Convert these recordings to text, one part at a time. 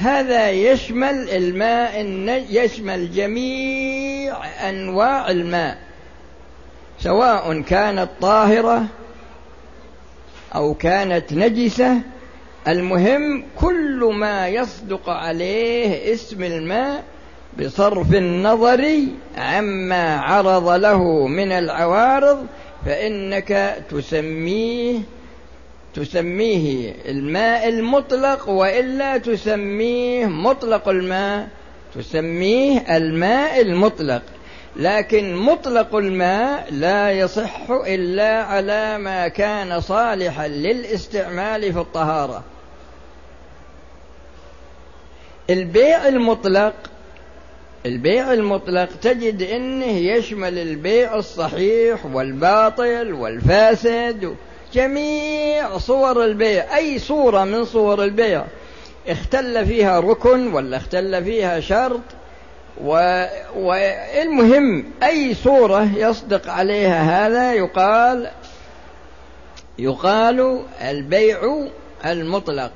هذا يشمل الماء يشمل جميع أنواع الماء. سواء كانت طاهرة أو كانت نجسة المهم كل ما يصدق عليه اسم الماء بصرف النظر عما عرض له من العوارض فإنك تسميه تسميه الماء المطلق وإلا تسميه مطلق الماء تسميه الماء المطلق. لكن مطلق الماء لا يصح إلا على ما كان صالحا للاستعمال في الطهارة. البيع المطلق البيع المطلق تجد إنه يشمل البيع الصحيح والباطل والفاسد جميع صور البيع أي صورة من صور البيع اختل فيها ركن ولا اختل فيها شرط. والمهم أي صورة يصدق عليها هذا يقال يقال البيع المطلق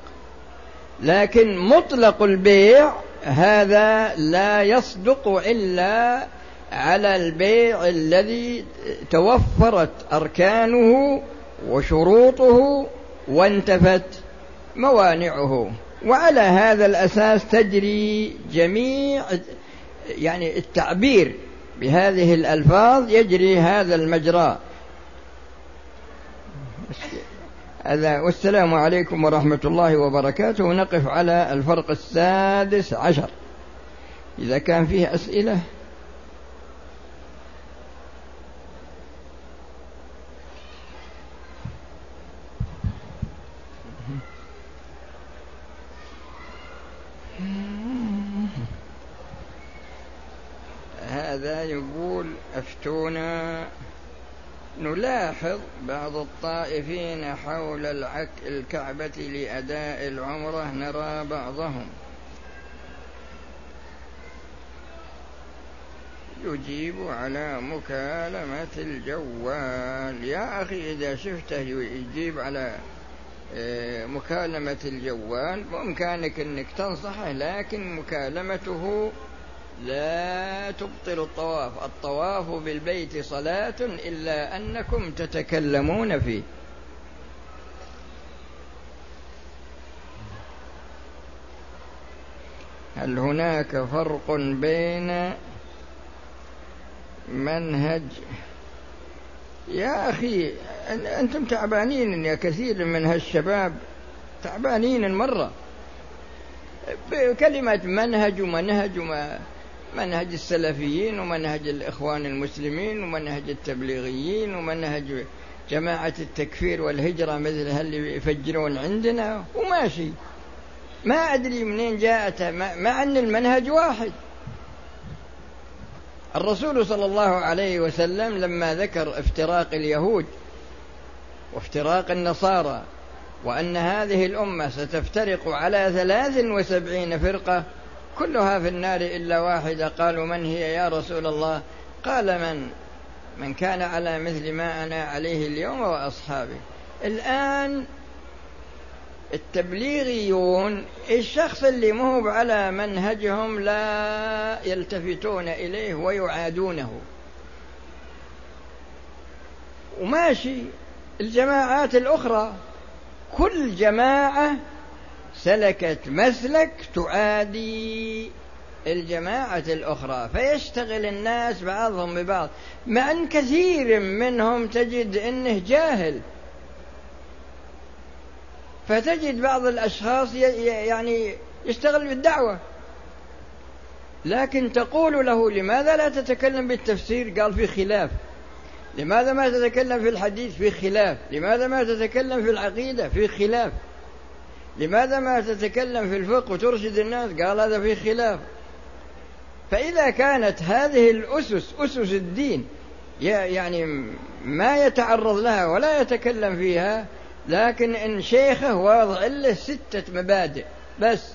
لكن مطلق البيع هذا لا يصدق إلا على البيع الذي توفرت أركانه وشروطه وانتفت موانعه. وعلى هذا الأساس تجري جميع يعني التعبير بهذه الألفاظ يجري هذا المجرى. والسلام عليكم ورحمة الله وبركاته. نقف على الفرق السادس عشر. إذا كان فيه أسئلة هذا يقول أفتونا نلاحظ بعض الطائفين حول العك الكعبة لأداء العمرة نرى بعضهم يجيب على مكالمة الجوال. يا أخي إذا شفته يجيب على آه، مكالمة الجوال. بإمكانك أنك تنصحه لكن مكالمته لا تبطل الطواف. الطواف بالبيت صلاة إلا أنكم تتكلمون فيه. هل هناك فرق بين منهج؟ يا أخي أنتم تعبانين يا كثير من هالشباب. تعبانين مرة. بكلمة منهج ومنهج وما منهج السلفيين ومنهج الإخوان المسلمين ومنهج التبليغيين ومنهج جماعة التكفير والهجرة مثل اللي يفجرون عندنا؟ وماشي. ما أدري منين جاءت مع أن المنهج واحد. الرسول صلى الله عليه وسلم لما ذكر افتراق اليهود وافتراق النصارى وأن هذه الأمة ستفترق على ثلاث وسبعين فرقة كلها في النار إلا واحدة. قالوا من هي يا رسول الله؟ قال من؟ من كان على مثل ما أنا عليه اليوم وأصحابي الآن التبليغيون الشخص اللي مهب على منهجهم لا يلتفتون إليه ويعادونه. وماشي. الجماعات الأخرى كل جماعة سلكت مسلك تعادي الجماعة الأخرى فيشتغل الناس بعضهم ببعض. مع أن كثير منهم تجد أنه جاهل. فتجد بعض الأشخاص يعني يشتغل بالدعوة. لكن تقول له لماذا لا تتكلم بالتفسير؟ قال في خلاف. لماذا ما تتكلم في الحديث؟ في خلاف. لماذا ما تتكلم في العقيدة؟ في خلاف. لماذا ما تتكلم في الفقه وترشد الناس؟ قال هذا في خلاف. فإذا كانت هذه الأسس أسس الدين يعني ما يتعرض لها ولا يتكلم فيها لكن إن شيخه واضع له ستة مبادئ بس.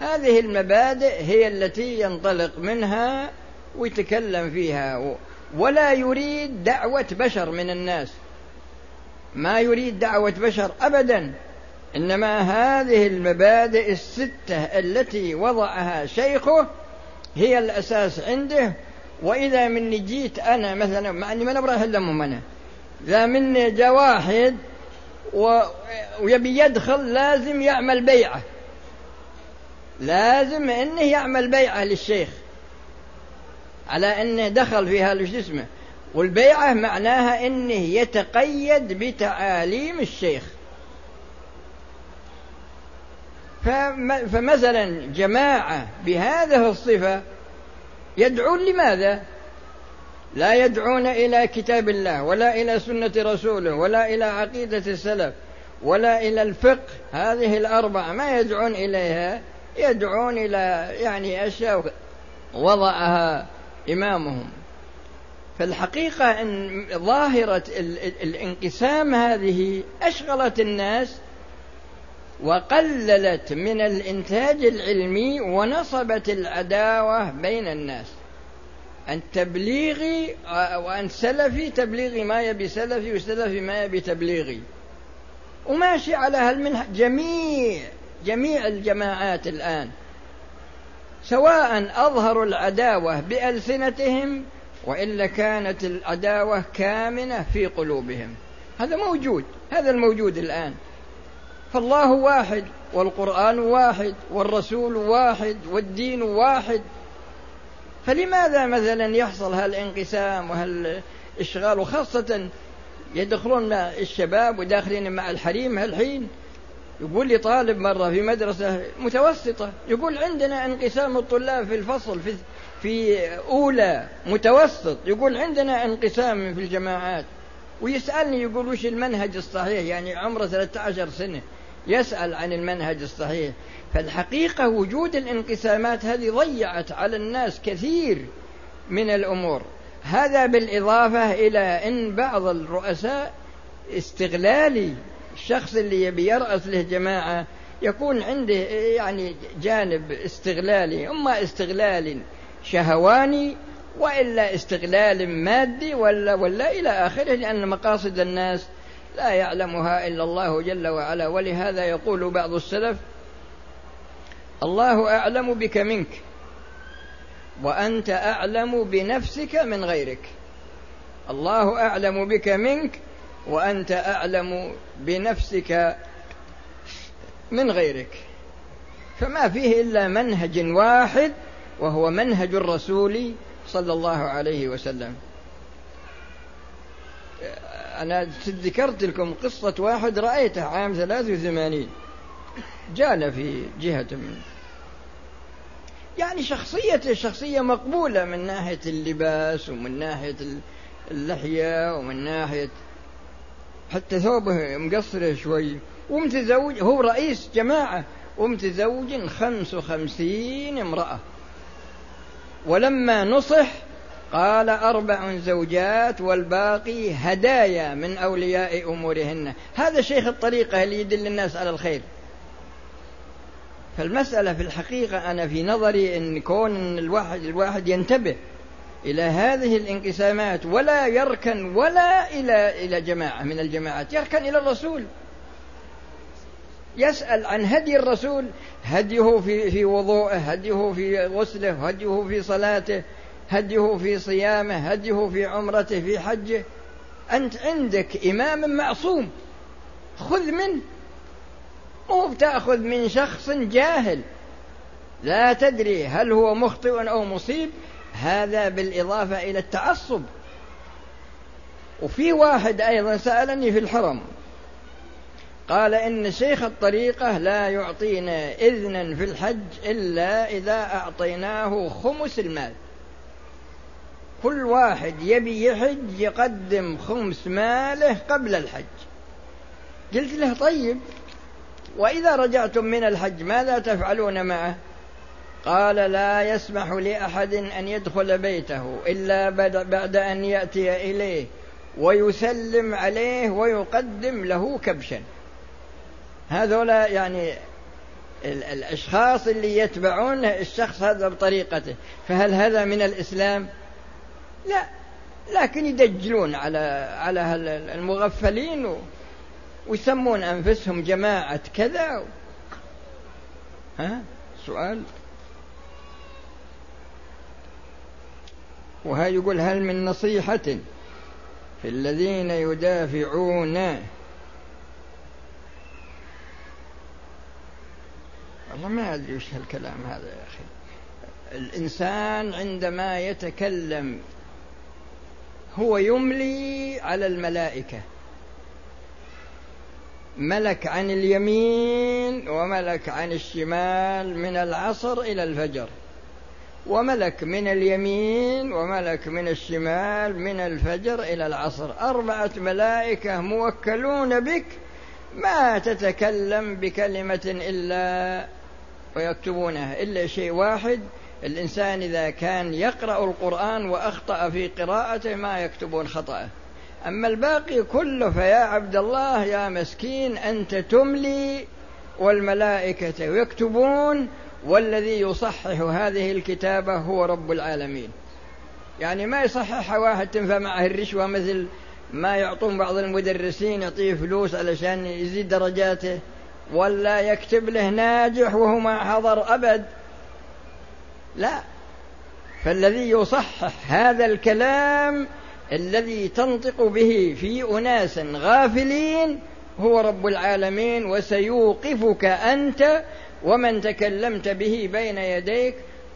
هذه المبادئ هي التي ينطلق منها ويتكلم فيها ولا يريد دعوة بشر من الناس. ما يريد دعوة بشر أبدا. إنما هذه المبادئ الستة التي وضعها شيخه هي الأساس عنده وإذا مني جيت أنا مثلا مع أني ما نبغى أهلمهم أنا إذا مني جاء واحد. ويبي يدخل لازم يعمل بيعة. لازم إنه يعمل بيعة للشيخ. على إنه دخل في هذا اسمه. والبيعة معناها إنه يتقيد بتعاليم الشيخ. فمثلا جماعة بهذه الصفة يدعون لماذا؟ لا يدعون إلى كتاب الله ولا إلى سنة رسوله ولا إلى عقيدة السلف ولا إلى الفقه. هذه الأربعة ما يدعون إليها؟ يدعون إلى يعني أشياء وضعها إمامهم. فالحقيقة أن ظاهرة الانقسام هذه أشغلت الناس وقللت من الإنتاج العلمي ونصبت العداوة بين الناس. أن تبليغي وأن سلفي تبليغي ما يبي سلفي وسلفي ما يبي تبليغي. وماشي على هالمنهج جميع جميع الجماعات الآن. سواء أظهروا العداوة بألسنتهم وإلا كانت العداوة كامنة في قلوبهم. هذا موجود هذا الموجود الآن. فالله واحد والقرآن واحد والرسول واحد والدين واحد. فلماذا مثلا يحصل هالانقسام وهالإشغال؟ وخاصة يدخلون الشباب وداخلين مع الحريم هالحين. يقول لي طالب مرة في مدرسة متوسطة يقول عندنا انقسام الطلاب في الفصل في في أولى متوسط يقول عندنا انقسام في الجماعات. ويسألني يقول وش المنهج الصحيح؟ يعني عمره 13 سنة. يسأل عن المنهج الصحيح. فالحقيقة وجود الانقسامات هذه ضيعت على الناس كثير من الأمور. هذا بالإضافة إلى أن بعض الرؤساء استغلالي الشخص اللي يبي يرأس له جماعة يكون عنده يعني جانب استغلالي إما استغلال شهواني وإلا استغلال مادي ولا ولا إلى آخره لأن مقاصد الناس لا يعلمها إلا الله جل وعلا. ولهذا يقول بعض السلف الله أعلم بك منك وأنت أعلم بنفسك من غيرك. الله أعلم بك منك وأنت أعلم بنفسك من غيرك. فما فيه إلا منهج واحد وهو منهج الرسول صلى الله عليه وسلم. أنا ذكرت لكم قصة واحد رأيته عام 83 جانا في جهة من يعني شخصيته شخصية مقبولة من ناحية اللباس ومن ناحية اللحية ومن ناحية حتى ثوبه مقصر شوي. ومتزوج هو رئيس جماعة. ومتزوج خمس وخمسين امرأة. ولما نصح قال أربع زوجات والباقي هدايا من أولياء أمورهن. هذا شيخ الطريقة اللي يدل الناس على الخير. فالمسألة في الحقيقة أنا في نظري أن كون الواحد الواحد ينتبه إلى هذه الانقسامات ولا يركن ولا إلى إلى جماعة من الجماعات يركن إلى الرسول. يسأل عن هدي الرسول هديه في في وضوءه هديه في غسله هديه في صلاته. هديه في صيامه هديه في عمرته في حجه. أنت عندك إمام معصوم خذ منه. مو بتأخذ من شخص جاهل. لا تدري هل هو مخطئ أو مصيب. هذا بالإضافة إلى التعصب. وفي واحد أيضا سألني في الحرم. قال إن شيخ الطريقة لا يعطينا إذنا في الحج إلا إذا أعطيناه خمس المال. كل واحد يبي يحج يقدم خمس ماله قبل الحج. قلت له طيب وإذا رجعتم من الحج ماذا تفعلون معه؟ قال لا يسمح لأحد أن يدخل بيته إلا بعد أن يأتي إليه ويسلم عليه ويقدم له كبشا. هذولا يعني الأشخاص اللي يتبعون الشخص هذا بطريقته. فهل هذا من الإسلام؟ لا. لكن يدجلون على على المغفلين ويسمون أنفسهم جماعة كذا ها؟ سؤال. وهذا يقول هل من نصيحة في الذين يدافعون؟ والله ما أدري وش هالكلام هذا يا أخي. الإنسان عندما يتكلم هو يملي على الملائكة. ملك عن اليمين وملك عن الشمال من العصر إلى الفجر. وملك من اليمين وملك من الشمال من الفجر إلى العصر. أربعة ملائكة موكلون بك ما تتكلم بكلمة إلا ويكتبونها إلا شيء واحد الإنسان إذا كان يقرأ القرآن وأخطأ في قراءته ما يكتبون خطأه أما الباقي كله فيا عبد الله يا مسكين أنت تملي والملائكة يكتبون والذي يصحح هذه الكتابة هو رب العالمين. يعني ما يصححها واحد تنفع معه الرشوة مثل ما يعطون بعض المدرسين يعطيه فلوس علشان يزيد درجاته ولا يكتب له ناجح وهو ما حضر أبد. لا. فالذي يصحح هذا الكلام الذي تنطق به في أناس غافلين هو رب العالمين وسيوقفك أنت ومن تكلمت به بين يديك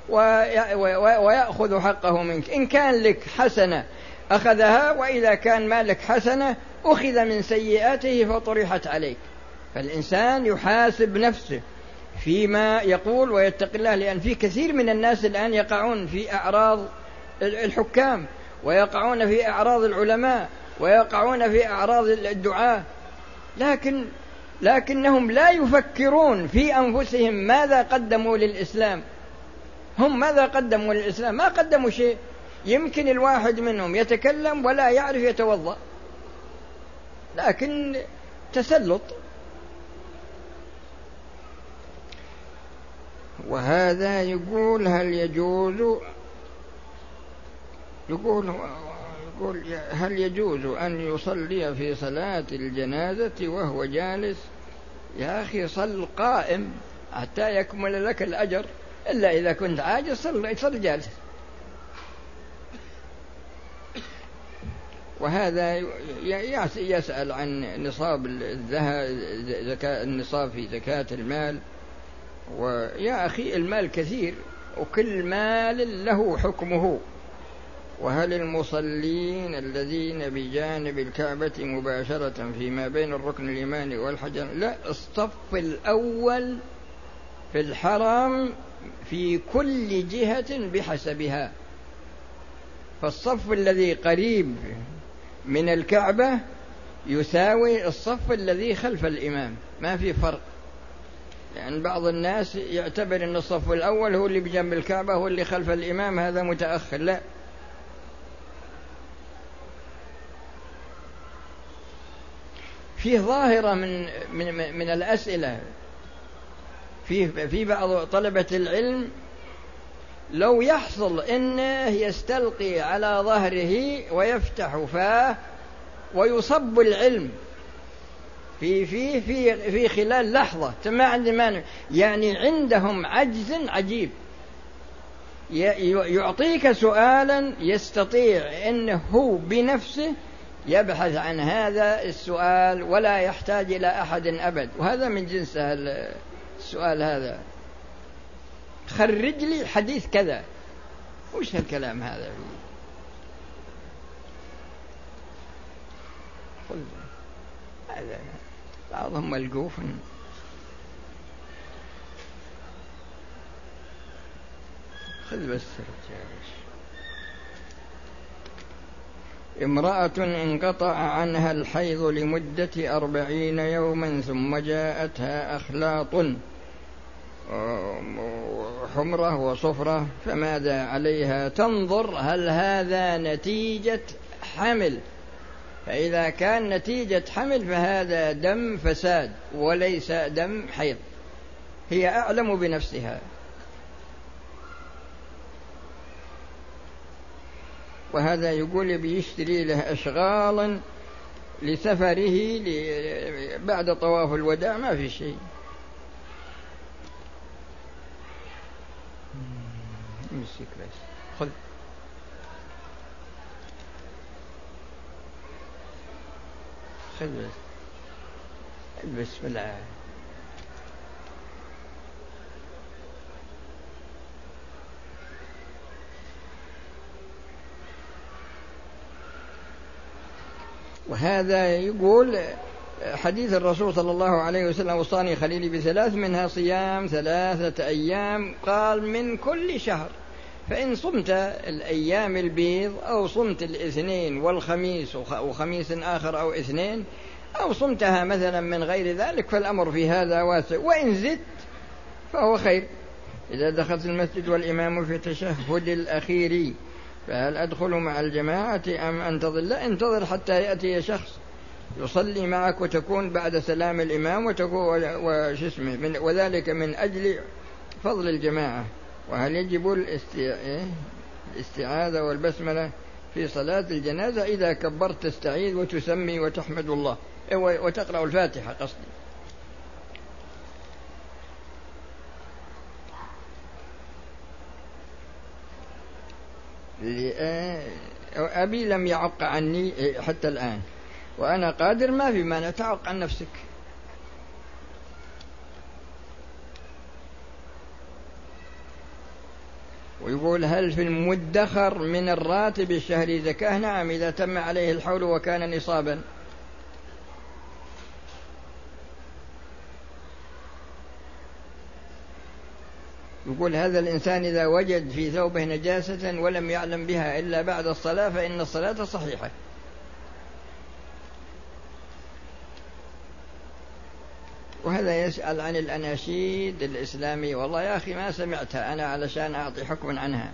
ويأخذ حقه منك. إن كان لك حسنة أخذها وإذا كان ما لك حسنة أخذ من سيئاته فطرحت عليك. فالإنسان يحاسب نفسه. فيما يقول ويتقي الله لأن في كثير من الناس الآن يقعون في أعراض الحكام ويقعون في أعراض العلماء ويقعون في أعراض الدعاة. لكن لكنهم لا يفكرون في أنفسهم ماذا قدموا للإسلام. هم ماذا قدموا للإسلام؟ ما قدموا شيء. يمكن الواحد منهم يتكلم ولا يعرف يتوضأ. لكن تسلط. وهذا يقول هل يجوز يقول يقول هل يجوز أن يصلي في صلاة الجنازة وهو جالس؟ يا أخي صل قائم حتى يكمل لك الأجر إلا إذا كنت عاجز صل صل جالس. وهذا يسأل عن نصاب الذهب زكاة النصاب في زكاة المال. ويا أخي المال كثير وكل مال له حكمه. وهل المصلين الذين بجانب الكعبة مباشرة فيما بين الركن الإيماني والحجر لا الصف الأول في الحرم في كل جهة بحسبها. فالصف الذي قريب من الكعبة يساوي الصف الذي خلف الإمام. ما في فرق. يعني بعض الناس يعتبر أن الصف الأول هو اللي بجنب الكعبة هو اللي خلف الإمام هذا متأخر لا. في ظاهرة من من من الأسئلة. في في بعض طلبة العلم لو يحصل انه يستلقي على ظهره ويفتح فاه ويصب العلم في في في في خلال لحظة. ما عندي مانع. يعني عندهم عجز عجيب. يعطيك سؤالا يستطيع انه هو بنفسه يبحث عن هذا السؤال ولا يحتاج إلى أحد أبد. وهذا من جنس السؤال هذا. خرج لي حديث كذا. وش هالكلام هذا؟ هذا. بعضهم ملقوف خذ بس امرأة انقطع عنها الحيض لمدة أربعين يوما ثم جاءتها أخلاط حمرة وصفرة فماذا عليها؟ تنظر هل هذا نتيجة حمل فإذا كان نتيجة حمل فهذا دم فساد وليس دم حيض. هي أعلم بنفسها. وهذا يقول بيشتري له أشغالا لسفره بعد طواف الوداع ما في شيء. امسك بس خذ. خذ بس البس بالله وهذا يقول حديث الرسول صلى الله عليه وسلم وصاني خليلي بثلاث منها صيام ثلاثة أيام قال من كل شهر. فإن صمت الأيام البيض أو صمت الاثنين والخميس وخميس آخر أو اثنين أو صمتها مثلا من غير ذلك فالأمر في هذا واسع. وإن زدت فهو خير. إذا دخلت المسجد والإمام في التشهد الأخير فهل أدخل مع الجماعة أم أنتظر؟ لا انتظر حتى يأتي شخص يصلي معك وتكون بعد سلام الإمام وتكون وش اسمه من وذلك من أجل فضل الجماعة. وهل يجب إيه؟ الاستعاذة والبسملة في صلاة الجنازة إذا كبرت تستعيذ وتسمي وتحمد الله. إيه، وتقرأ الفاتحة قصدي. أبي لم يعق عني حتى الآن. وأنا قادر ما في مانع تعق عن نفسك. ويقول هل في المدخر من الراتب الشهري زكاة؟ نعم إذا تم عليه الحول وكان نصابا. يقول هذا الإنسان إذا وجد في ثوبه نجاسة ولم يعلم بها إلا بعد الصلاة فإن الصلاة صحيحة. وهذا يسأل عن الأناشيد الإسلامية والله يا أخي ما سمعتها أنا علشان أعطي حكما عنها.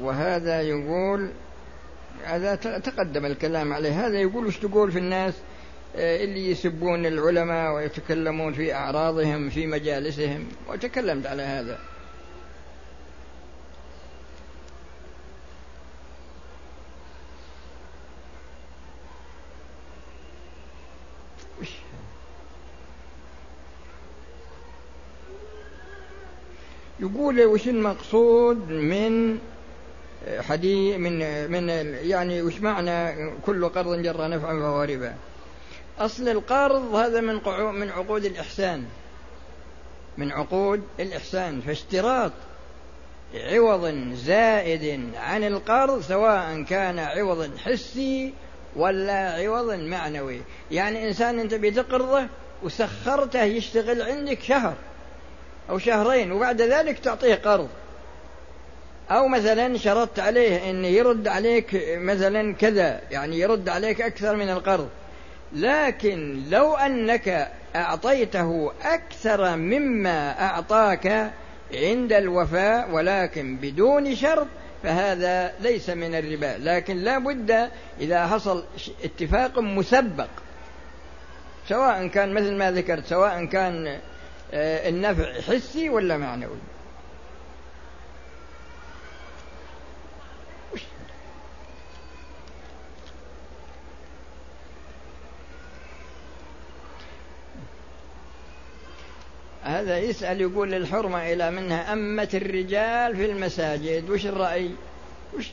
وهذا يقول هذا تقدم الكلام عليه. هذا يقول وش تقول في الناس؟ آه، اللي يسبون العلماء ويتكلمون في أعراضهم في مجالسهم. وتكلمت على هذا. يقول وش المقصود من حديث من من يعني وش معنى كل قرض جر نفعا فهو ربا؟ أصل القرض هذا من من عقود الإحسان. من عقود الإحسان. فاشتراط عوض زائد عن القرض سواء كان عوض حسي ولا عوض معنوي. يعني إنسان أنت بتقرضه وسخرته يشتغل عندك شهر. أو شهرين وبعد ذلك تعطيه قرض. أو مثلا شرطت عليه أن يرد عليك مثلا كذا يعني يرد عليك أكثر من القرض. لكن لو أنك أعطيته أكثر مما أعطاك عند الوفاء ولكن بدون شرط فهذا ليس من الربا. لكن لا بد إذا حصل اتفاق مسبق سواء كان مثل ما ذكرت سواء كان النفع حسي ولا معنوي؟ هذا يسأل يقول الحرمة إلى منها أمة الرجال في المساجد وش الرأي؟ وش؟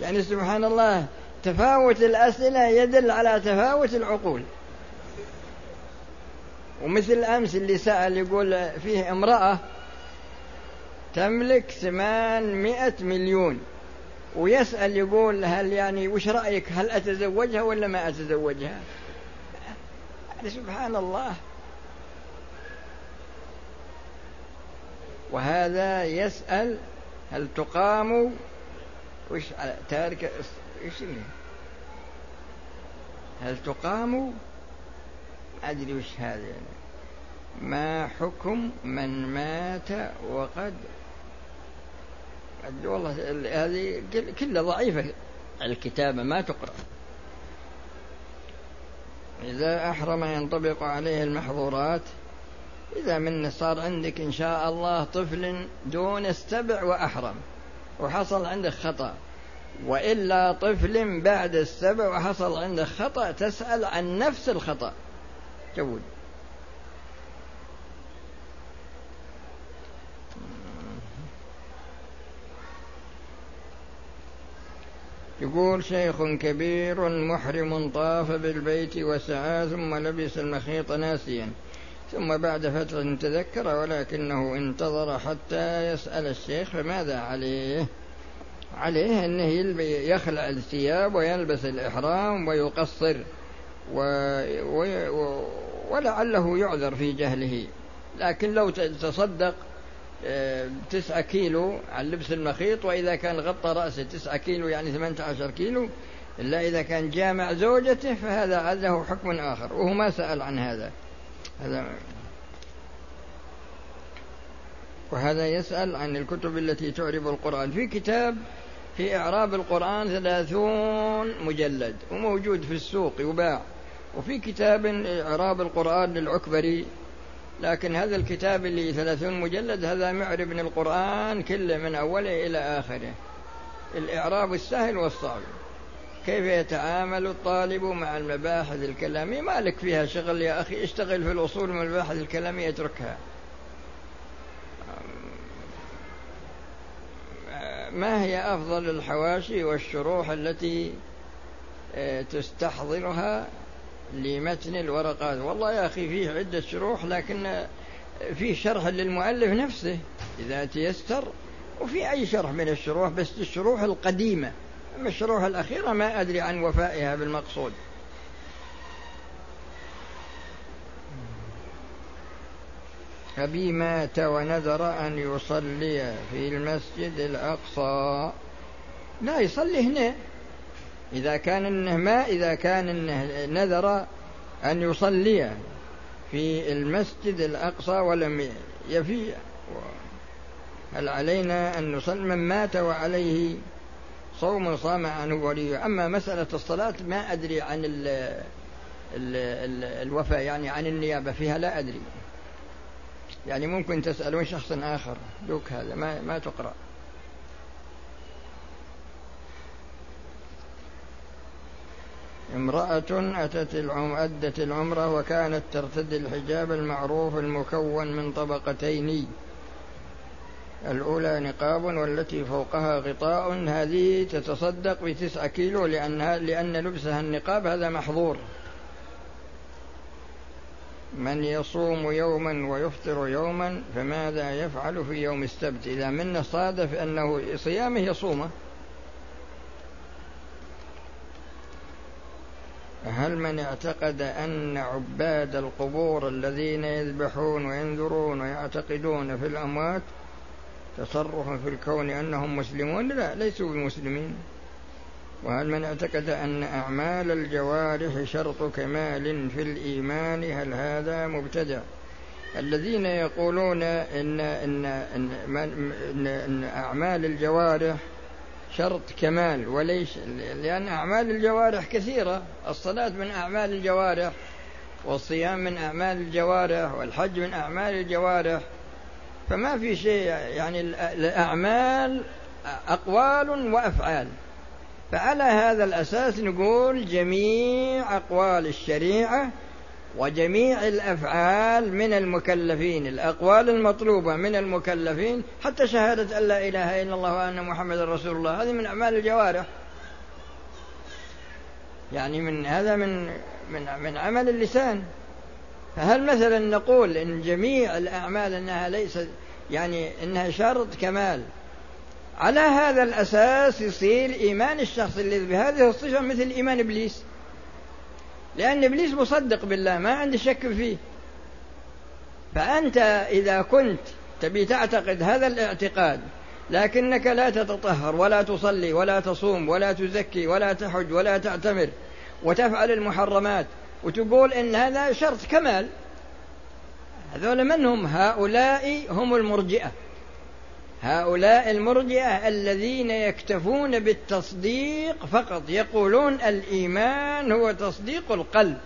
يعني سبحان الله تفاوت الأسئلة يدل على تفاوت العقول. ومثل أمس اللي سأل يقول فيه امرأة تملك ثمانمائة مليون. ويسأل يقول هل يعني وش رأيك؟ هل أتزوجها ولا ما أتزوجها؟ سبحان الله. وهذا يسأل هل تقام وش تارك إيش اللي هل تقام؟ أدري وش هذا يعني. ما حكم من مات وقد والله هذه كلها ضعيفة. الكتابة ما تقرأ. إذا أحرم ينطبق عليه المحظورات إذا من صار عندك إن شاء الله طفل دون السبع وأحرم وحصل عندك خطأ. وإلا طفل بعد السبع وحصل عندك خطأ تسأل عن نفس الخطأ. جود. يقول شيخ كبير محرم طاف بالبيت وسعى ثم لبس المخيط ناسيا. ثم بعد فترة تذكر ولكنه انتظر حتى يسأل الشيخ فماذا عليه. عليه أنه يخلع الثياب ويلبس الإحرام ويقصر و... و... ولعله يعذر في جهله. لكن لو تصدق آه، تسعة كيلو عن لبس المخيط وإذا كان غطى رأسه تسعة كيلو يعني ثمانية عشر كيلو إلا إذا كان جامع زوجته فهذا له حكم آخر. وهو ما سأل عن هذا. هذا وهذا يسأل عن الكتب التي تعرب القرآن. في كتاب في إعراب القرآن ثلاثون مجلد وموجود في السوق يباع. وفي كتاب إعراب القرآن للعكبري لكن هذا الكتاب اللي ثلاثون مجلد هذا معرب من القرآن كله من أوله إلى آخره. الإعراب السهل والصعب. كيف يتعامل الطالب مع المباحث الكلامية؟ ما لك فيها شغل يا أخي اشتغل في الأصول من المباحث الكلامية اتركها. ما هي أفضل الحواشي والشروح التي آه، تستحضرها لمتن الورقات؟ والله يا أخي فيه عدة شروح لكن فيه شرح للمؤلف نفسه إذا تيسر وفي أي شرح من الشروح؟ بس الشروح القديمة. أما الشروح الأخيرة ما أدري عن وفائها بالمقصود. أبي مات ونذر أن يصلي في المسجد الأقصى. لا يصلي هنا. إذا كان إنه ما إذا كان إنه نذر أن يصلي في المسجد الأقصى ولم يفي. هل علينا أن نصلي؟ من مات وعليه صوم صام عنه وليه أما مسألة الصلاة ما أدري عن ال ال ال الوفاء يعني عن النيابة فيها لا أدري. يعني ممكن تسألون شخص آخر دوك هذا ما, ما تقرأ. امرأة أتت العم أدت العمرة وكانت ترتدي الحجاب المعروف المكون من طبقتين. الأولى نقاب والتي فوقها غطاء. هذه تتصدق بتسعة كيلو لأنها لأن لبسها النقاب هذا محظور. من يصوم يوما ويفطر يوما فماذا يفعل في يوم السبت؟ إذا من صادف أنه صيامه يصومه. هل من اعتقد أن عباد القبور الذين يذبحون وينذرون ويعتقدون في الأموات تصرف في الكون أنهم مسلمون؟ لا ليسوا بمسلمين. وهل من اعتقد أن أعمال الجوارح شرط كمال في الإيمان؟ هل هذا مبتدع؟ الذين يقولون إن, إن, إن, إن, إن أعمال الجوارح شرط كمال وليس لأن أعمال الجوارح كثيرة. الصلاة من أعمال الجوارح والصيام من أعمال الجوارح والحج من أعمال الجوارح. فما في شيء يعني الأعمال أقوال وأفعال. فعلى هذا الأساس نقول جميع أقوال الشريعة وجميع الأفعال من المكلفين الأقوال المطلوبة من المكلفين حتى شهادة أن لا إله إلا الله وأن محمد رسول الله. هذه من أعمال الجوارح. يعني من هذا من من من عمل اللسان. فهل مثلا نقول إن جميع الأعمال إنها ليست يعني إنها شرط كمال؟ على هذا الأساس يصير إيمان الشخص الذي بهذه الصفة مثل إيمان إبليس. لأن إبليس مصدق بالله ما عندي شك فيه. فأنت إذا كنت تبي تعتقد هذا الاعتقاد لكنك لا تتطهر ولا تصلي ولا تصوم ولا تزكي ولا تحج ولا تعتمر وتفعل المحرمات وتقول إن هذا شرط كمال. هذول من هم؟ هؤلاء هم المرجئة. هؤلاء المرجئة الذين يكتفون بالتصديق فقط يقولون الإيمان هو تصديق القلب.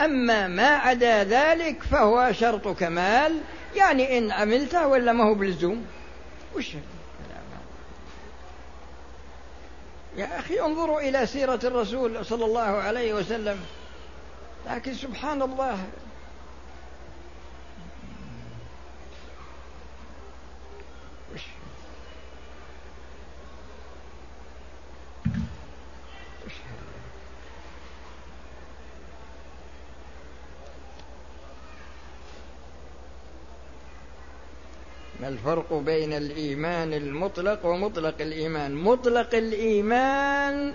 أما ما عدا ذلك فهو شرط كمال يعني إن عملته ولا ما هو بلزوم. وش يا أخي انظروا إلى سيرة الرسول صلى الله عليه وسلم. لكن سبحان الله الفرق بين الإيمان المطلق ومطلق الإيمان؟ مطلق الإيمان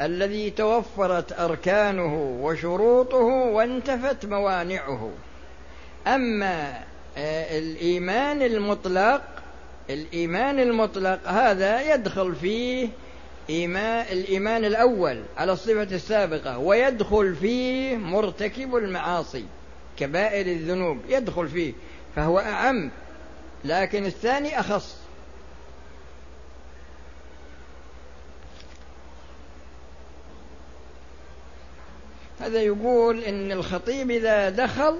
الذي توفرت أركانه وشروطه وانتفت موانعه. أما آه، الإيمان المطلق الإيمان المطلق هذا يدخل فيه إيمان الإيمان الأول على الصفة السابقة ويدخل فيه مرتكب المعاصي كبائر الذنوب يدخل فيه فهو أعم. لكن الثاني أخص. هذا يقول إن الخطيب إذا دخل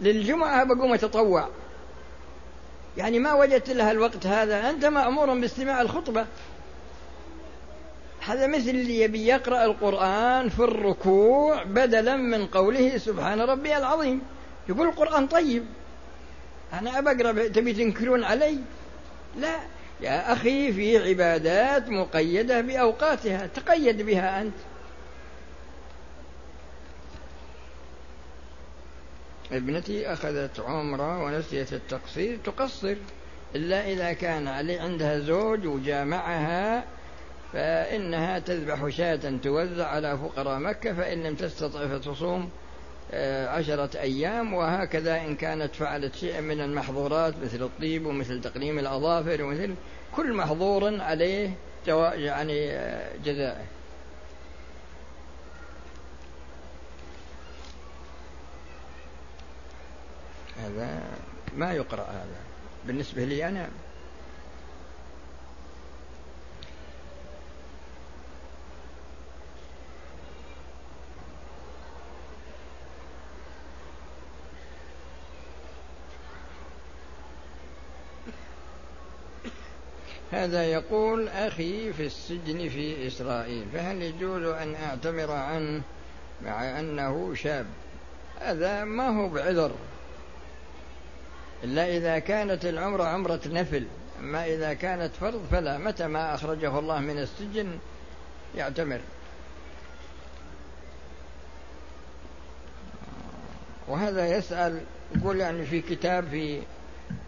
للجمعة بقوم أتطوع يعني ما وجدت لها الوقت هذا. أنت مأمور باستماع الخطبة. هذا مثل اللي يبي يقرأ القرآن في الركوع بدلا من قوله سبحان ربي العظيم. يقول القرآن طيب. أنا أبى أقرأ تبي تنكرون علي؟ لا. يا أخي في عبادات مقيدة بأوقاتها تقيد بها أنت. ابنتي أخذت عمرة ونسيت التقصير تقصر. إلا إذا كان علي عندها زوج وجامعها فإنها تذبح شاة توزع على فقراء مكة فإن لم تستطع فتصوم. عشرة أيام وهكذا إن كانت فعلت شيئا من المحظورات مثل الطيب ومثل تقليم الأظافر ومثل كل محظور عليه يعني آه، جزاءه هذا ما يقرأ هذا. بالنسبة لي أنا هذا يقول أخي في السجن في إسرائيل فهل يجوز أن أعتمر عنه مع أنه شاب؟ هذا ما هو بعذر. إلا إذا كانت العمرة عمرة نفل أما إذا كانت فرض فلا متى ما أخرجه الله من السجن يعتمر. وهذا يسأل يقول يعني في كتاب في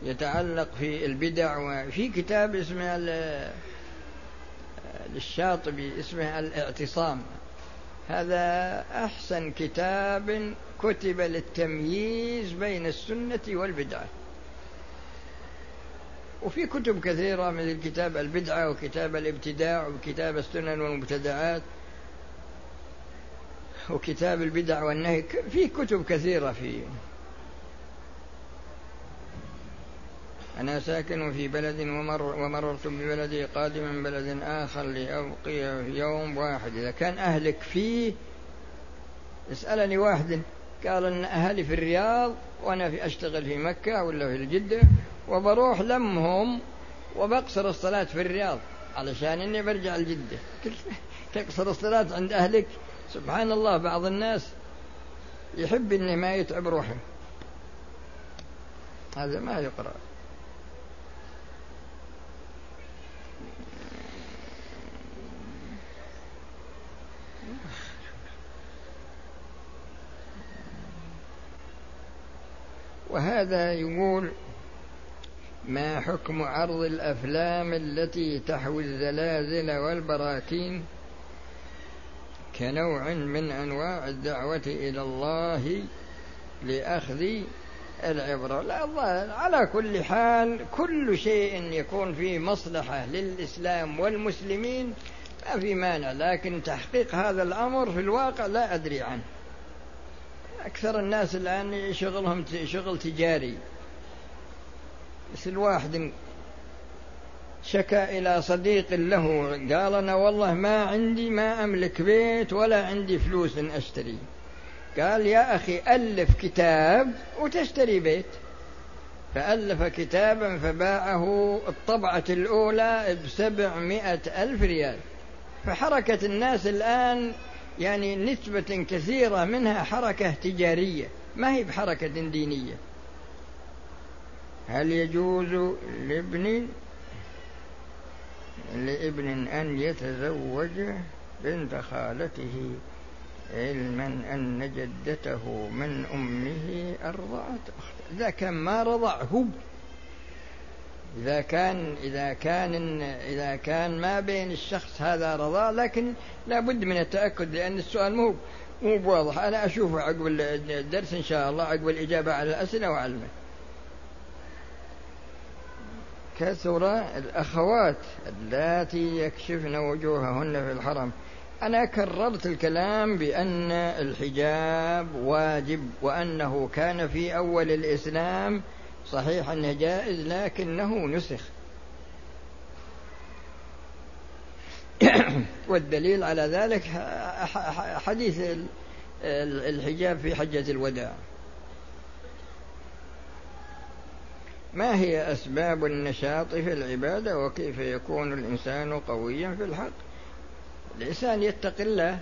يتعلق في البدع وفي كتاب اسمه للشاطبي اسمه الاعتصام. هذا أحسن كتاب كتب للتمييز بين السنة والبدعة. وفي كتب كثيرة مثل كتاب البدعة وكتاب الابتداع وكتاب السنن والمبتدعات وكتاب البدع والنهي. في كتب كثيرة في أنا ساكن في بلد ومر ومررت ببلدي قادم من بلد آخر لأبقي يوم واحد. إذا كان أهلك فيه اسألني واحد. قال أن أهلي في الرياض وأنا في أشتغل في مكة ولا في الجدة وبروح لمهم وبقصر الصلاة في الرياض. علشان إني برجع الجدة. تقصر الصلاة عند أهلك؟ سبحان الله بعض الناس يحب إنه ما يتعب روحه. هذا ما يقرأ. وهذا يقول ما حكم عرض الأفلام التي تحوي الزلازل والبراكين كنوع من أنواع الدعوة إلى الله لأخذ العبرة؟ لا على كل حال كل شيء يكون فيه مصلحة للإسلام والمسلمين ما في مانع لكن تحقيق هذا الأمر في الواقع لا أدري عنه. أكثر الناس الآن شغلهم شغل تجاري. مثل واحد شكا إلى صديق له قال أنا والله ما عندي ما أملك بيت ولا عندي فلوس إن أشتري. قال يا أخي ألف كتاب وتشتري بيت. فألف كتابا فباعه الطبعة الأولى بسبعمائة ألف ريال. فحركة الناس الآن يعني نسبة كثيرة منها حركة تجارية ما هي بحركة دينية. هل يجوز لابن لابن أن يتزوج بنت خالته؟ علما أن جدته من أمه أرضعت إذا كان ما رضع هو إذا كان إذا كان إذا كان ما بين الشخص هذا رضاع لكن لابد من التأكد لأن السؤال مو مو بواضح. أنا أشوفه عقب الدرس إن شاء الله عقب الإجابة على الأسئلة وعلمه كثر الأخوات اللاتي يكشفن وجوههن في الحرم. أنا كررت الكلام بأن الحجاب واجب وأنه كان في أول الإسلام صحيح أنه جائز لكنه نسخ. والدليل على ذلك حديث الحجاب في حجة الوداع. ما هي أسباب النشاط في العبادة وكيف يكون الإنسان قويا في الحق؟ الإنسان يتقي الله.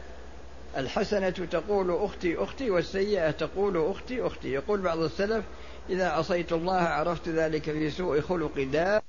الحسنة تقول أختي أختي والسيئة تقول أختي أختي. يقول بعض السلف إذا عصيت الله عرفت ذلك في سوء خلق دار